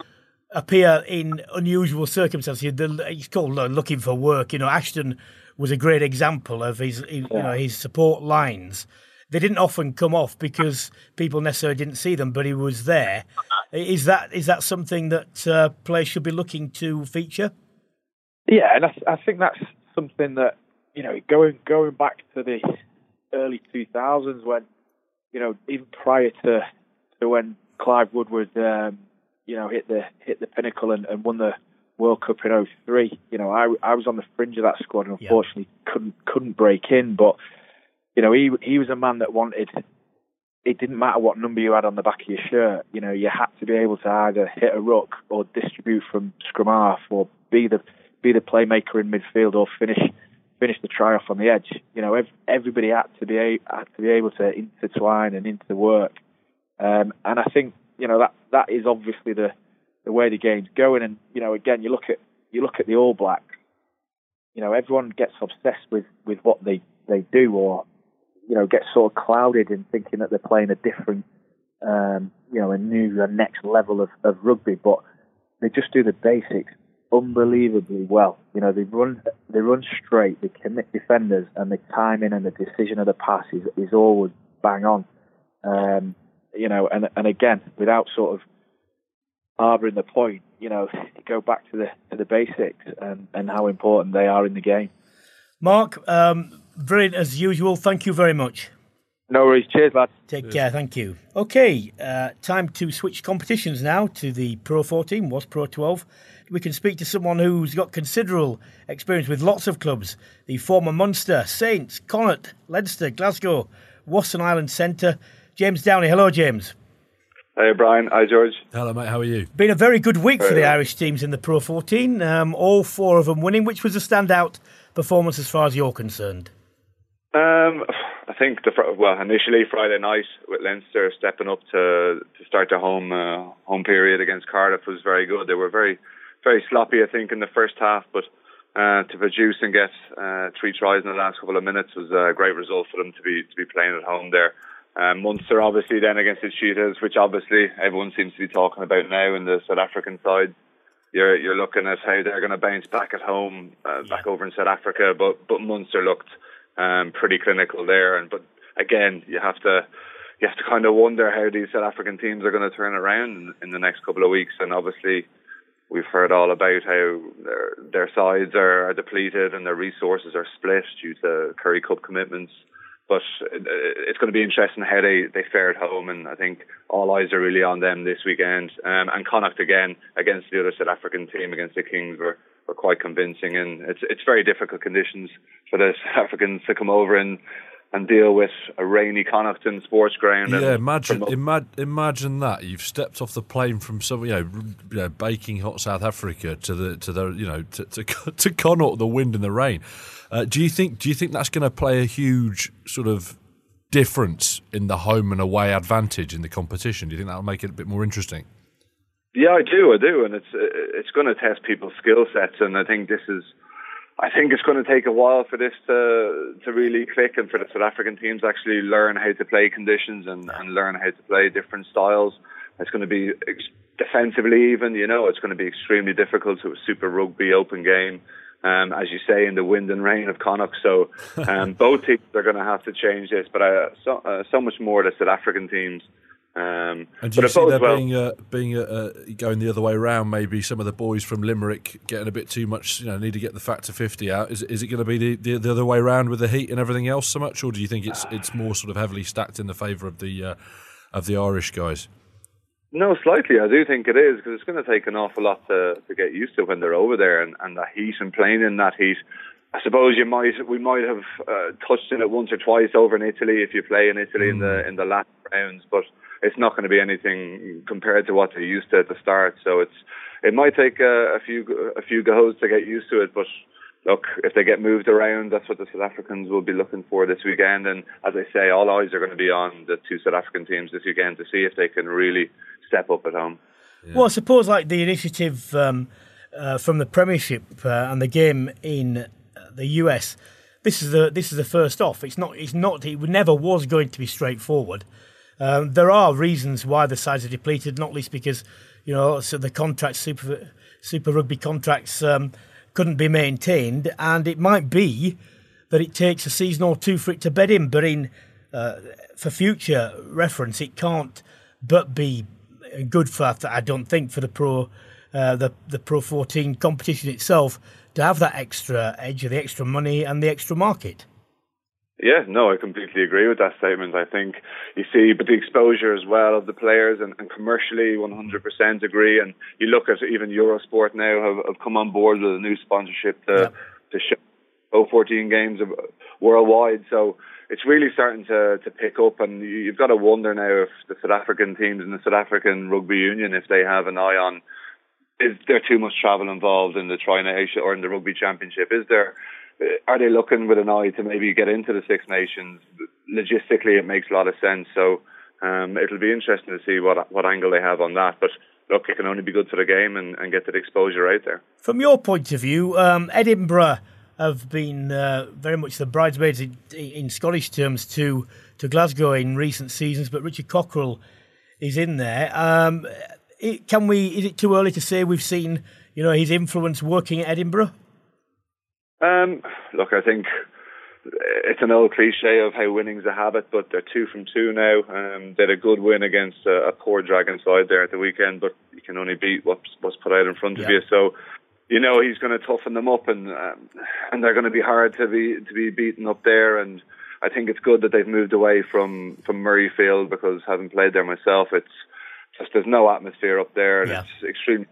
appear in unusual circumstances? He's called uh, looking for work. You know, Ashton was a great example of his, you know, his support lines. They didn't often come off because people necessarily didn't see them, but he was there. Is that is that something that uh, players should be looking to feature? Yeah, and I, I think that's something that you know going going back to the early 2000s when you know even prior to to when Clive Woodward um, you know hit the hit the pinnacle and, and won the World Cup in 03. You know, I I was on the fringe of that squad and unfortunately yeah. couldn't couldn't break in. But you know, he he was a man that wanted it didn't matter what number you had on the back of your shirt. You know, you had to be able to either hit a ruck or distribute from scrum half or be the be the playmaker in midfield or finish finish the try off on the edge. You know, everybody had to be a, had to be able to intertwine and interwork. Um, and I think you know that that is obviously the the way the game's going. And you know, again, you look at you look at the All Blacks. You know, everyone gets obsessed with with what they they do or you know, gets sort of clouded in thinking that they're playing a different, um, you know, a new, a next level of, of rugby. But they just do the basics unbelievably well. You know, they run, they run straight, they commit defenders, and the timing and the decision of the pass is, is always bang on. Um, you know, and and again, without sort of harbouring the point, you know, go back to the to the basics and, and how important they are in the game. Mark, um, brilliant as usual. Thank you very much. No worries. Cheers, lad. Take Cheers. care. Thank you. Okay, uh, time to switch competitions now to the Pro 14, was Pro 12. We can speak to someone who's got considerable experience with lots of clubs. The former Munster, Saints, Connacht, Leinster, Glasgow, Watson Island Centre. James Downey. Hello, James. Hey, Brian. Hi, George. Hello, mate. How are you? Been a very good week very for the well. Irish teams in the Pro 14. Um, all four of them winning, which was a standout performance as far as you're concerned. Um, I think the well initially Friday night with Leinster stepping up to to start the home uh, home period against Cardiff was very good. They were very very sloppy, I think, in the first half, but uh, to produce and get uh, three tries in the last couple of minutes was a great result for them to be to be playing at home there. Um, Munster obviously then against the Cheetahs, which obviously everyone seems to be talking about now in the South African side. You're you're looking at how they're going to bounce back at home, uh, back over in South Africa, but but Munster looked um, pretty clinical there. And but again, you have to you have to kind of wonder how these South African teams are going to turn around in, in the next couple of weeks. And obviously, we've heard all about how their their sides are, are depleted and their resources are split due to Currie Cup commitments. But it's going to be interesting how they, they fare at home, and I think all eyes are really on them this weekend. Um, and Connacht again against the other South African team against the Kings were, were quite convincing, and it's it's very difficult conditions for the South Africans to come over and and deal with a rainy Connaughton sports ground. Yeah, imagine, ima- imagine that you've stepped off the plane from some, you know, you know, baking hot South Africa to the to the you know to to, to Connacht, the wind and the rain. Uh, do you think do you think that's going to play a huge sort of difference in the home and away advantage in the competition? Do you think that'll make it a bit more interesting? Yeah, I do, I do, and it's it's going to test people's skill sets, and I think this is I think it's going to take a while for this to to really click and for the South African teams actually learn how to play conditions and, and learn how to play different styles. It's going to be defensively even, you know, it's going to be extremely difficult to a super rugby open game. Um, as you say, in the wind and rain of Connacht. So um, both teams are going to have to change this, but uh, so, uh, so much more the South African teams um, and do you see there well, being uh, being uh, going the other way around? Maybe some of the boys from Limerick getting a bit too much. You know, need to get the factor fifty out. Is is it going to be the, the, the other way around with the heat and everything else so much, or do you think it's it's more sort of heavily stacked in the favour of the uh, of the Irish guys? No, slightly. I do think it is because it's going to take an awful lot to to get used to when they're over there and and the heat and playing in that heat. I suppose you might we might have uh, touched in it once or twice over in Italy if you play in Italy mm. in the mm. in the last rounds, but it's not going to be anything compared to what they used to at the start. So it's it might take a, a few a few goes to get used to it, but look, if they get moved around, that's what the South Africans will be looking for this weekend. And as I say, all eyes are going to be on the two South African teams this weekend to see if they can really step up at home. Yeah. Well, I suppose like the initiative um, uh, from the Premiership uh, and the game in uh, the US. This is the this is the first off. It's not. It's not. It never was going to be straightforward. Um, there are reasons why the sides are depleted, not least because you know so the contracts, super Super Rugby contracts, um, couldn't be maintained, and it might be that it takes a season or two for it to bed in. But in uh, for future reference, it can't but be good for I don't think for the pro uh, the the Pro 14 competition itself to have that extra edge, the extra money, and the extra market. Yeah, no, I completely agree with that statement. I think you see, but the exposure as well of the players and, and commercially 100% agree. And you look at even Eurosport now have, have come on board with a new sponsorship to, to show 14 games worldwide. So it's really starting to, to pick up. And you've got to wonder now if the South African teams and the South African Rugby Union, if they have an eye on, is there too much travel involved in the Tri Nation or in the Rugby Championship? Is there are they looking with an eye to maybe get into the Six Nations? Logistically, it makes a lot of sense. So um, it'll be interesting to see what what angle they have on that. But look, it can only be good for the game and, and get that exposure out there. From your point of view, um, Edinburgh have been uh, very much the bridesmaids in, in, Scottish terms to to Glasgow in recent seasons, but Richard Cockerill is in there. Um, it, can we? Is it too early to say we've seen you know his influence working at Edinburgh? Um, look, I think it's an old cliche of how winning's a habit, but they're two from two now. Um, they had a good win against a, a poor Dragon side there at the weekend, but you can only beat what's, what's put out in front yeah. of you. So, you know, he's going to toughen them up, and um, and they're going to be hard to be to be beaten up there. And I think it's good that they've moved away from from Murrayfield because having played there myself, it's just there's no atmosphere up there, and yeah. it's extreme,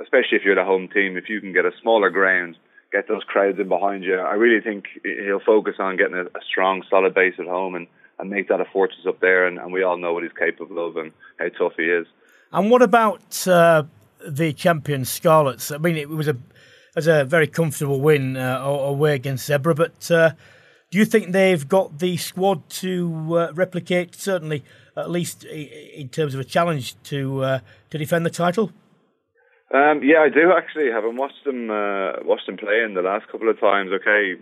especially if you're the home team. If you can get a smaller ground get those crowds in behind you. I really think he'll focus on getting a, a strong, solid base at home and, and make that a fortress up there. And, and, we all know what he's capable of and how tough he is. And what about uh, the champion Scarlets? I mean, it was a was a very comfortable win uh, away against Zebre, but uh, do you think they've got the squad to uh, replicate, certainly at least in terms of a challenge to uh, to defend the title? Um, yeah, I do actually. Haven't watched them uh, watched them play in the last couple of times. Okay,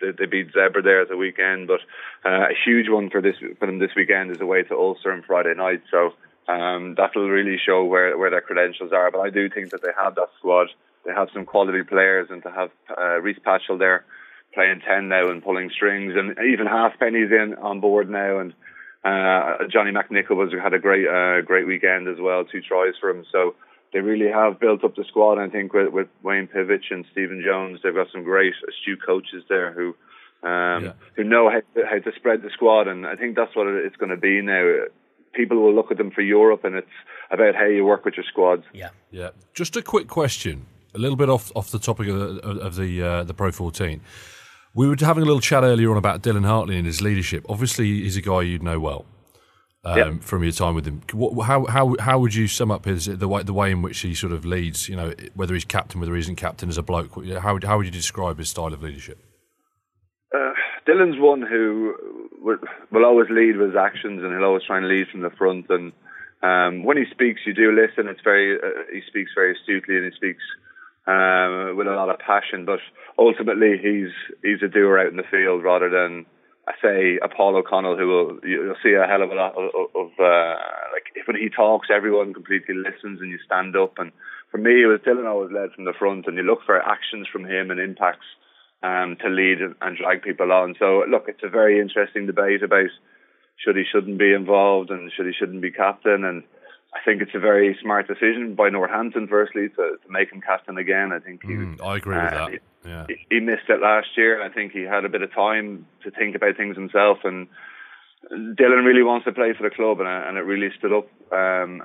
they, they beat Zebre there at the weekend, but uh, a huge one for this for them this weekend is away to Ulster on Friday night. So um, that'll really show where where their credentials are. But I do think that they have that squad. They have some quality players, and to have uh, Rhys Patchell there playing ten now and pulling strings, and even Halfpenny's in on board now, and uh, Johnny McNicholl was had a great uh, great weekend as well, two tries for him. So they really have built up the squad. I think with, with Wayne Pivac and Stephen Jones, they've got some great astute coaches there who um, yeah. who know how to, how to spread the squad, and I think that's what it's going to be now. People will look at them for Europe, and it's about how you work with your squads. Yeah, yeah. Just a quick question, a little bit off off the topic of the, of the uh, the Pro 14. We were having a little chat earlier on about Dylan Hartley and his leadership. Obviously, he's a guy you'd know well um, yep. from your time with him. What, how how how would you sum up his the way the way in which he sort of leads? You know, whether he's captain, whether he isn't captain as a bloke. How how would you describe his style of leadership? Uh, Dylan's one who will, will always lead with his actions, and he'll always try and lead from the front. And um, when he speaks, you do listen. It's very uh, he speaks very astutely, and he speaks um, with a lot of passion. But ultimately, he's he's a doer out in the field rather than say a Paul O'Connell who will you'll see a hell of a lot of, of uh, like when he talks, everyone completely listens and you stand up. And for me, it was Dylan always led from the front, and you look for actions from him and impacts um, to lead and drag people on. So look, it's a very interesting debate about should he shouldn't be involved and should he shouldn't be captain and I think it's a very smart decision by Northampton, firstly, to, to make him captain again. I think he, mm, I agree uh, with that. Yeah. He, he, missed it last year. And I think he had a bit of time to think about things himself. And Dylan really wants to play for the club, and, and it really stood up um,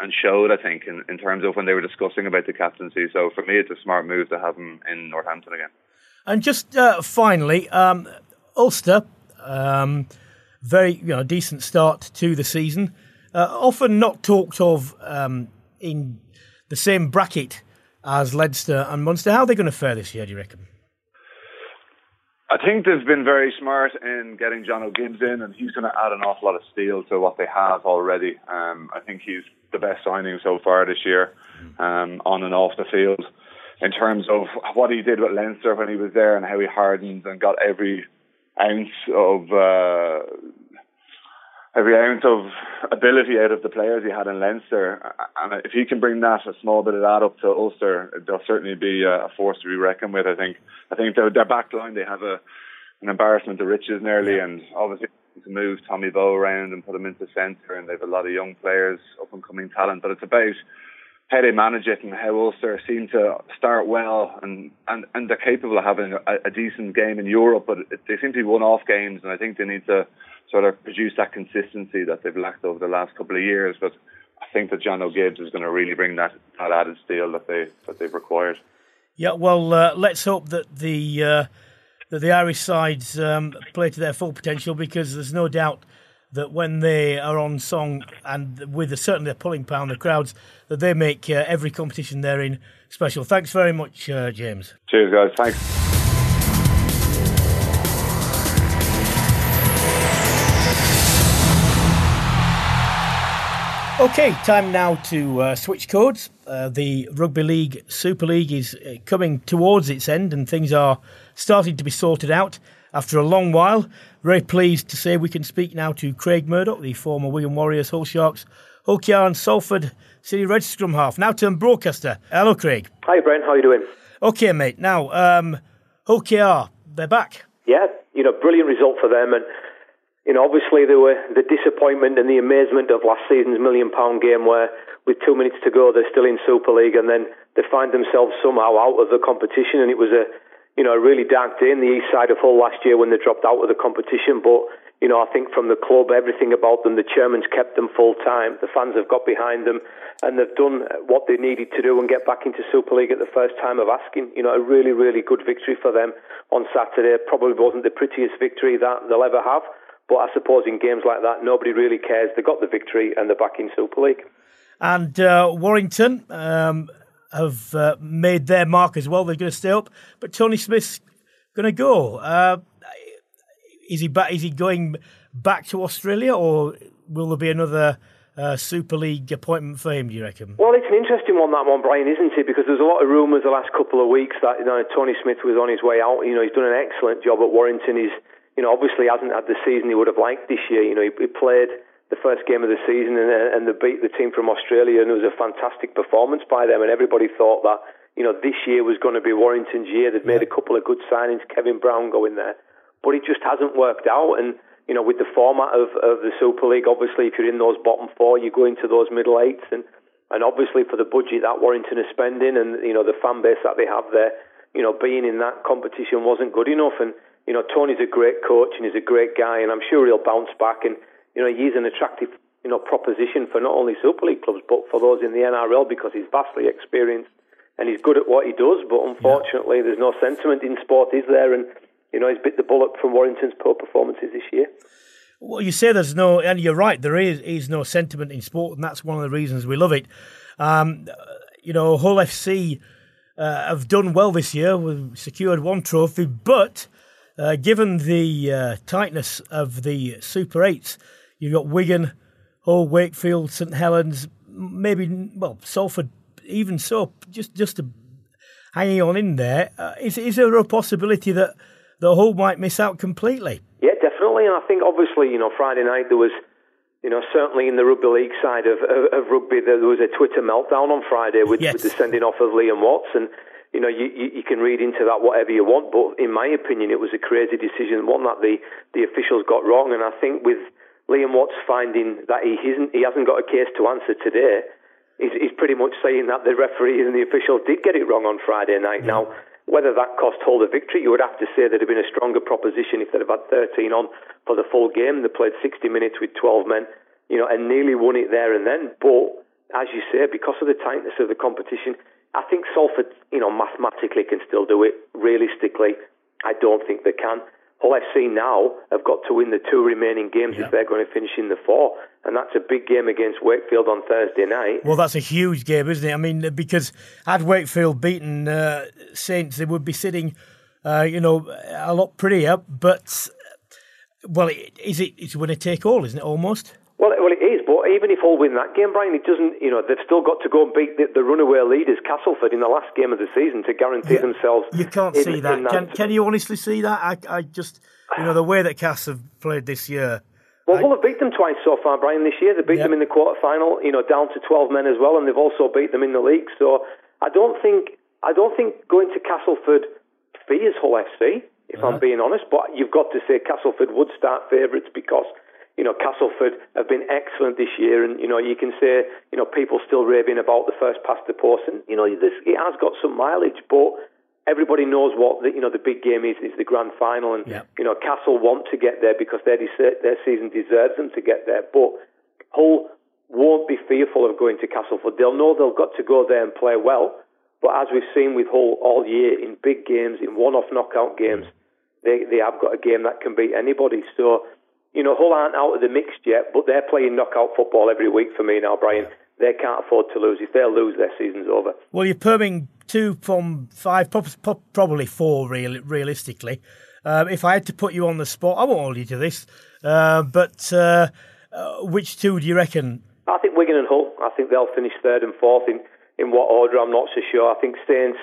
and showed, I think, in, in terms of when they were discussing about the captaincy. So for me, it's a smart move to have him in Northampton again. And just uh, finally, um, Ulster, um, very you know decent start to the season uh, often not talked of um, in the same bracket as Leinster and Munster. How are they going to fare this year, do you reckon? I think they've been very smart in getting Jono Gibbs in, and he's going to add an awful lot of steel to what they have already. Um, I think he's the best signing so far this year, um, on and off the field. In terms of what he did with Leinster when he was there and how he hardened and got every ounce of uh, every ounce of ability out of the players he had in Leinster. And if he can bring that a small bit of that up to Ulster, they'll certainly be a force to be reckoned with. I think. I think their, their back line they have a an embarrassment of riches nearly, and obviously to move Tommy Bowe around and put him into centre, and they have a lot of young players, up and coming talent. But it's about how they manage it and how Ulster seem to start well and, and, and they're capable of having a, a decent game in Europe, but they seem to be one-off games, and I think they need to sort of produce that consistency that they've lacked over the last couple of years. But I think that Jono Gibbs is going to really bring that, that added steel that they that they've required. Yeah, well, uh, let's hope that the uh, that the Irish sides um, play to their full potential because there's no doubt that when they are on song and with the, certainly a pulling power the crowds, that they make uh, every competition they're in special. Thanks very much, uh, James. Cheers, guys. Thanks. Okay, time now to uh, switch codes. Uh, the Rugby League Super League is uh, coming towards its end and things are starting to be sorted out after a long while. Very pleased to say we can speak now to Craig Murdock, the former Wigan Warriors, Hull Sharks, KR and Salford City Red scrum half, now turned broadcaster. Hello, Craig. Hi, Brent. How are you doing? Okay, mate. Now, um, Hull they're back. Yeah, you know, brilliant result for them and you know, obviously there were the disappointment and the amazement of last season's million pound game where with two minutes to go they're still in Super League and then they find themselves somehow out of the competition and it was a you know, a really dark day in the east side of Hull last year when they dropped out of the competition. But, you know, I think from the club, everything about them, the chairman's kept them full time. The fans have got behind them and they've done what they needed to do and get back into Super League at the first time of asking. You know, a really, really good victory for them on Saturday. Probably wasn't the prettiest victory that they'll ever have. But I suppose in games like that, nobody really cares. They got the victory and they're back in Super League. And uh, Warrington um, have uh, made their mark as well. They're going to stay up, but Tony Smith's going to go. Uh, is he back? Is he going back to Australia, or will there be another? Uh, Super League appointment for him, do you reckon? Well, it's an interesting one, that one, Brian, isn't it? Because there's a lot of rumours the last couple of weeks that you know, Tony Smith was on his way out. You know, he's done an excellent job at Warrington. He's you know, obviously hasn't had the season he would have liked this year. You know, he, he played the first game of the season and, and they beat the team from Australia, and it was a fantastic performance by them. And everybody thought that you know, this year was going to be Warrington's year. They'd made a couple of good signings, Kevin Brown going there, but it just hasn't worked out. And you know, with the format of, of the Super League, obviously, if you're in those bottom four, you go into those middle eights, and and obviously for the budget that Warrington is spending, and you know the fan base that they have there, you know, being in that competition wasn't good enough. And you know, Tony's a great coach and he's a great guy, and I'm sure he'll bounce back. And you know, he's an attractive you know proposition for not only Super League clubs but for those in the NRL because he's vastly experienced and he's good at what he does. But unfortunately, yeah. there's no sentiment in sport, is there? And you know, he's bit the bullet from Warrington's poor performances this year. Well, you say there's no, and you're right, there is, is no sentiment in sport, and that's one of the reasons we love it. Um, you know, Hull FC uh, have done well this year. We've secured one trophy, but uh, given the uh, tightness of the Super 8s, you've got Wigan, Hull, Wakefield, St Helens, maybe, well, Salford even so, just just hanging on in there, uh, is is there a possibility that the Hull might miss out completely? Yeah, definitely. And I think obviously, you know, Friday night there was, you know, certainly in the rugby league side of, of, of rugby, there was a Twitter meltdown on Friday with, yes. with the sending off of Liam Watts and. You know, you, you, you can read into that whatever you want, but in my opinion, it was a crazy decision, one that the, the officials got wrong. And I think with Liam Watts finding that he hasn't he hasn't got a case to answer today, he's, is pretty much saying that the referees and the officials did get it wrong on Friday night. Now, whether that cost Hull the victory, you would have to say there'd have been a stronger proposition if they'd have had 13 on for the full game. They played 60 minutes with 12 men, you know, and nearly won it there and then. But as you say, because of the tightness of the competition, I think Salford, you know, mathematically can still do it. Realistically, I don't think they can. Hull FC now have got to win the two remaining games yeah. if they're going to finish in the four, and that's a big game against Wakefield on Thursday night. Well, that's a huge game, isn't it? I mean, because had Wakefield beaten uh, Saints, they would be sitting, uh, you know, a lot prettier. But well, is it? It's going to take all, isn't it? Almost. Well, well, it is. But even if Hull win that game, Brian, it doesn't. You know, they've still got to go and beat the, the runaway leaders, Castleford, in the last game of the season to guarantee yeah. themselves. You can't in, see that. that. Can, can you honestly see that? I, I just, you know, the way that Cass have played this year. Well, Hull have beat them twice so far, Brian. This year they beat yep. them in the quarter final. You know, down to twelve men as well, and they've also beat them in the league. So I don't think I don't think going to Castleford fears Hull FC, if uh-huh. I'm being honest. But you've got to say Castleford would start favourites because you know, Castleford have been excellent this year, and you know, you can say, you know, people still raving about the first past the post, and you know, this, it has got some mileage, but everybody knows what the, you know the big game is is the grand final, and yeah. you know, Castle want to get there because their their season deserves them to get there, but Hull won't be fearful of going to Castleford. They'll know they've got to go there and play well, but as we've seen with Hull all year in big games, in one-off knockout games, they they have got a game that can beat anybody. So you know, Hull aren't out of the mix yet, but they're playing knockout football every week for me now, Brian. They can't afford to lose. If they lose, their season's over. Well, you're perming two from five, probably four, real, realistically. Um, if I had to put you on the spot, I won't hold you to this, uh, but uh, uh, which two do you reckon? I think Wigan and Hull. I think they'll finish third and fourth in, in what order, I'm not so sure. I think Saints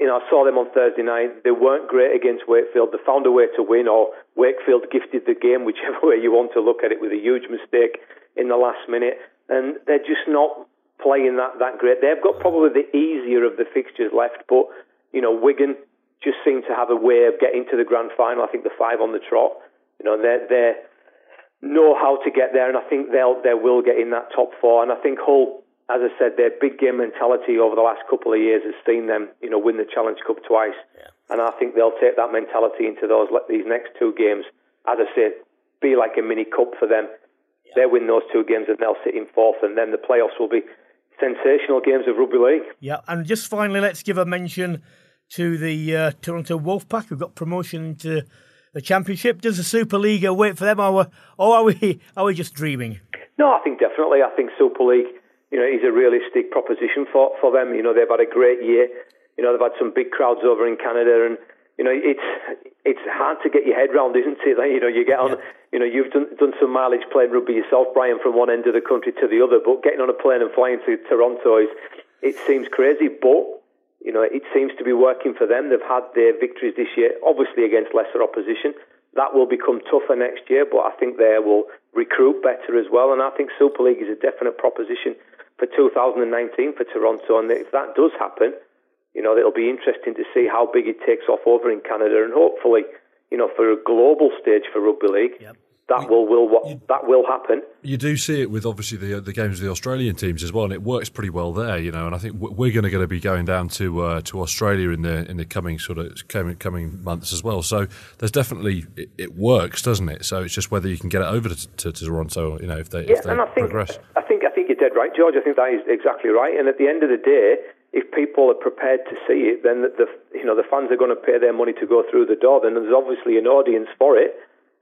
you know, I saw them on Thursday night. They weren't great against Wakefield. They found a way to win, or Wakefield gifted the game, whichever way you want to look at it, with a huge mistake in the last minute. And they're just not playing that, that great. They've got probably the easier of the fixtures left, but, you know, Wigan just seem to have a way of getting to the grand final. I think the five on the trot. You know, they they know how to get there, and I think they'll they will get in that top four. And I think Hull as I said, their big game mentality over the last couple of years has seen them, you know, win the Challenge Cup twice, yeah. and I think they'll take that mentality into those these next two games. As I said, be like a mini cup for them. Yeah. They win those two games and they'll sit in fourth, and then the playoffs will be sensational games of rugby league. Yeah, and just finally, let's give a mention to the uh, Toronto Wolfpack, who got promotion to the championship. Does the Super League wait for them, or, or are we are we just dreaming? No, I think definitely. I think Super League you know, is a realistic proposition for, for them. You know, they've had a great year. You know, they've had some big crowds over in Canada, and you know, it's it's hard to get your head round, isn't it? Like, you know, you get on. Yeah. You know, you've done done some mileage playing rugby yourself, Brian, from one end of the country to the other. But getting on a plane and flying to Toronto is, it seems crazy, but you know, it seems to be working for them. They've had their victories this year, obviously against lesser opposition. That will become tougher next year, but I think they will recruit better as well. And I think Super League is a definite proposition for 2019 for Toronto. And if that does happen, you know, it'll be interesting to see how big it takes off over in Canada, and hopefully, you know, for a global stage for rugby league, yep. That will will what you, that will happen. You do see it with obviously the the games of the Australian teams as well, and it works pretty well there, you know. And I think we're going to be going down to uh, to Australia in the in the coming sort of coming, coming months as well. So there's definitely it, it, works, doesn't it? So it's just whether you can get it over to, to, to Toronto, you know, if they yeah, if they and I think, progress. I think I think you're dead right, George. I think that is exactly right. And at the end of the day if people are prepared to see it, then the, the, you know the fans are going to pay their money to go through the door. Then there's obviously an audience for it,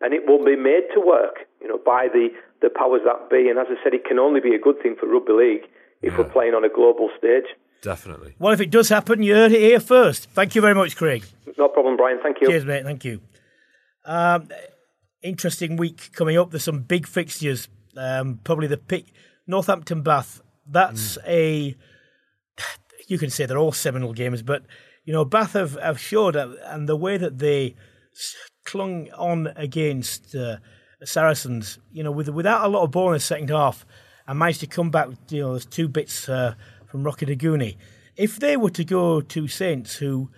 and it will be made to work, you know, by the the powers that be. And as I said, it can only be a good thing for rugby league if yeah. we're playing on a global stage. Definitely. Well, if it does happen, you heard it here first. Thank you very much, Craig. No problem, Brian. Thank you. Cheers, mate. Thank you. Um, interesting week coming up. There's some big fixtures. Um, probably the pick Northampton Bath. That's mm. a you can say they're all seminal games, but you know Bath have, have showed and the way that they clung on against uh, Saracens, you know, with without a lot of ball in the second half, and managed to come back. You know, there's two bits uh, from Rokoduguni. If they were to go to Saints, who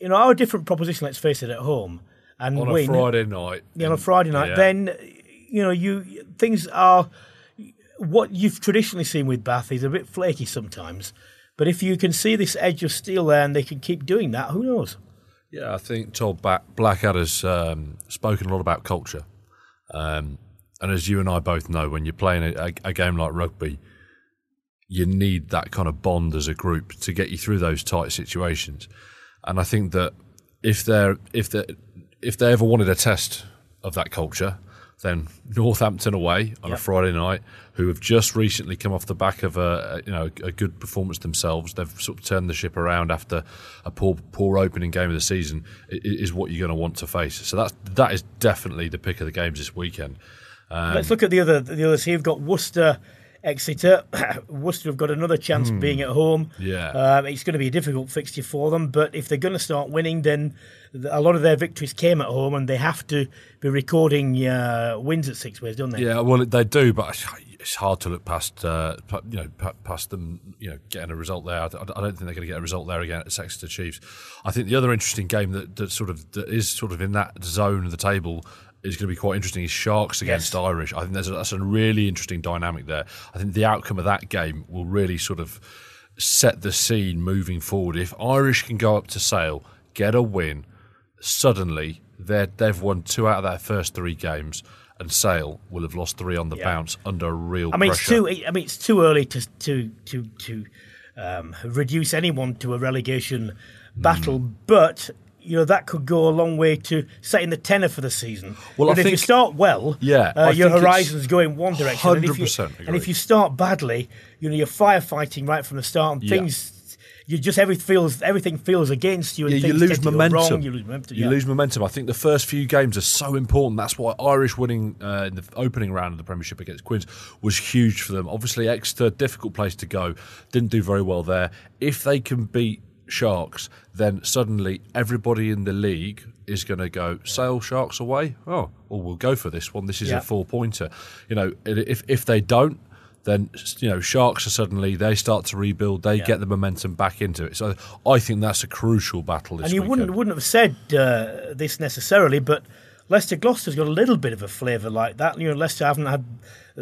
you know are a different proposition, let's face it, at home and on win, a Friday night, yeah, on a Friday night, yeah. then you know you things are what you've traditionally seen with Bath is a bit flaky sometimes. But if you can see this edge of steel there and they can keep doing that, who knows? Yeah, I think Todd Blackadder's um, spoken a lot about culture. Um, and as you and I both know, when you're playing a, a, game like rugby, you need that kind of bond as a group to get you through those tight situations. And I think that if they're if they if they ever wanted a test of that culture, then Northampton away on yep. a Friday night, who have just recently come off the back of a, you know a good performance themselves. They've sort of turned the ship around after a poor poor opening game of the season. Is what you're going to want to face. So that's that is definitely the pick of the games this weekend. Um, Let's look at the other the others here. You've got Worcester. Exeter, Worcester have got another chance of being at home. Yeah, um, it's going to be a difficult fixture for them. But if they're going to start winning, then a lot of their victories came at home, and they have to be recording uh, wins at Sixways, don't they? Yeah, well, they do, but it's hard to look past, uh, you know, past them, you know, getting a result there. I don't think they're going to get a result there again at Exeter Chiefs. I think the other interesting game that, that sort of that is sort of in that zone of the table is going to be quite interesting is Sharks against yes. Irish. I think there's a, that's a really interesting dynamic there. I think the outcome of that game will really sort of set the scene moving forward. If Irish can go up to Sale, get a win suddenly they've won two out of their first three games, and Sale will have lost three on the yeah. bounce under real I mean, pressure. It's too, I mean, it's too early to to to to um, reduce anyone to a relegation battle, mm. but you know that could go a long way to setting the tenor for the season. Well, but I if you start well, yeah, uh, your horizons go in one direction. Hundred percent. And if you start badly, you know you're firefighting right from the start, and yeah. things you just everything feels everything feels against you. And yeah, you lose momentum. Wrong, you lose momentum. You yeah. lose momentum. I think the first few games are so important. That's why Irish winning uh, in the opening round of the Premiership against Quins was huge for them. Obviously, Exeter difficult place to go. Didn't do very well there. If they can beat Sharks, then suddenly everybody in the league is going to go Sale Sharks away. Oh, well, we'll go for this one. This is yeah. a four pointer. You know, if if they don't then you know sharks are suddenly they start to rebuild they yeah. get the momentum back into it so i think that's a crucial battle and you weekend. wouldn't wouldn't have said uh, this necessarily but leicester gloucester's got a little bit of a flavour like that you know leicester haven't had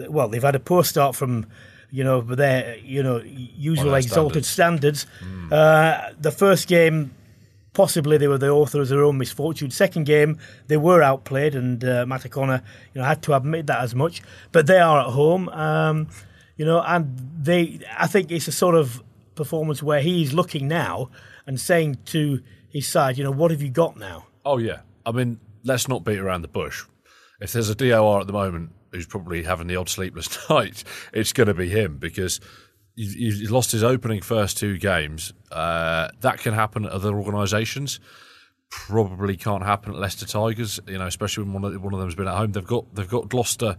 well they've had a poor start from you know their you know usual exalted standards, standards. Mm. Uh, the first game possibly they were the author of their own misfortune. Second game, they were outplayed, and uh, Matt O'Connor, you know, had to admit that as much. But they are at home. Um, you know, and they, I think it's a sort of performance where he's looking now and saying to his side, you know, what have you got now? Oh yeah, I mean, let's not beat around the bush. If there's a DOR at the moment who's probably having the odd sleepless night, it's going to be him because he's lost his opening first two games. Uh, that can happen at other organisations. Probably can't happen at Leicester Tigers. You know, especially when one of, one of them's been at home. They've got they've got Gloucester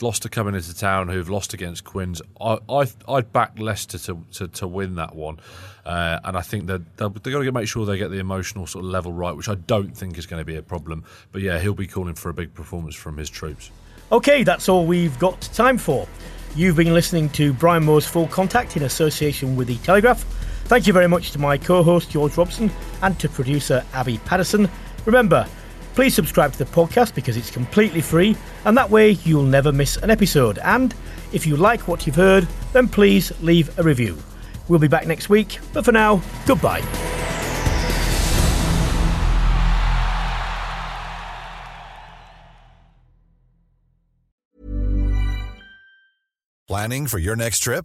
Gloucester coming into town who've lost against Quins. I, I I'd back Leicester to, to, to win that one, uh, and I think that they've got to make sure they get the emotional sort of level right, which I don't think is going to be a problem. But yeah, he'll be calling for a big performance from his troops. Okay, that's all we've got time for. You've been listening to Brian Moore's Full Contact in association with the Telegraph. Thank you very much to my co host, George Robson, and to producer Abby Patterson. Remember, please subscribe to the podcast because it's completely free, and that way you'll never miss an episode. And if you like what you've heard, then please leave a review. We'll be back next week, but for now, goodbye. Planning for your next trip?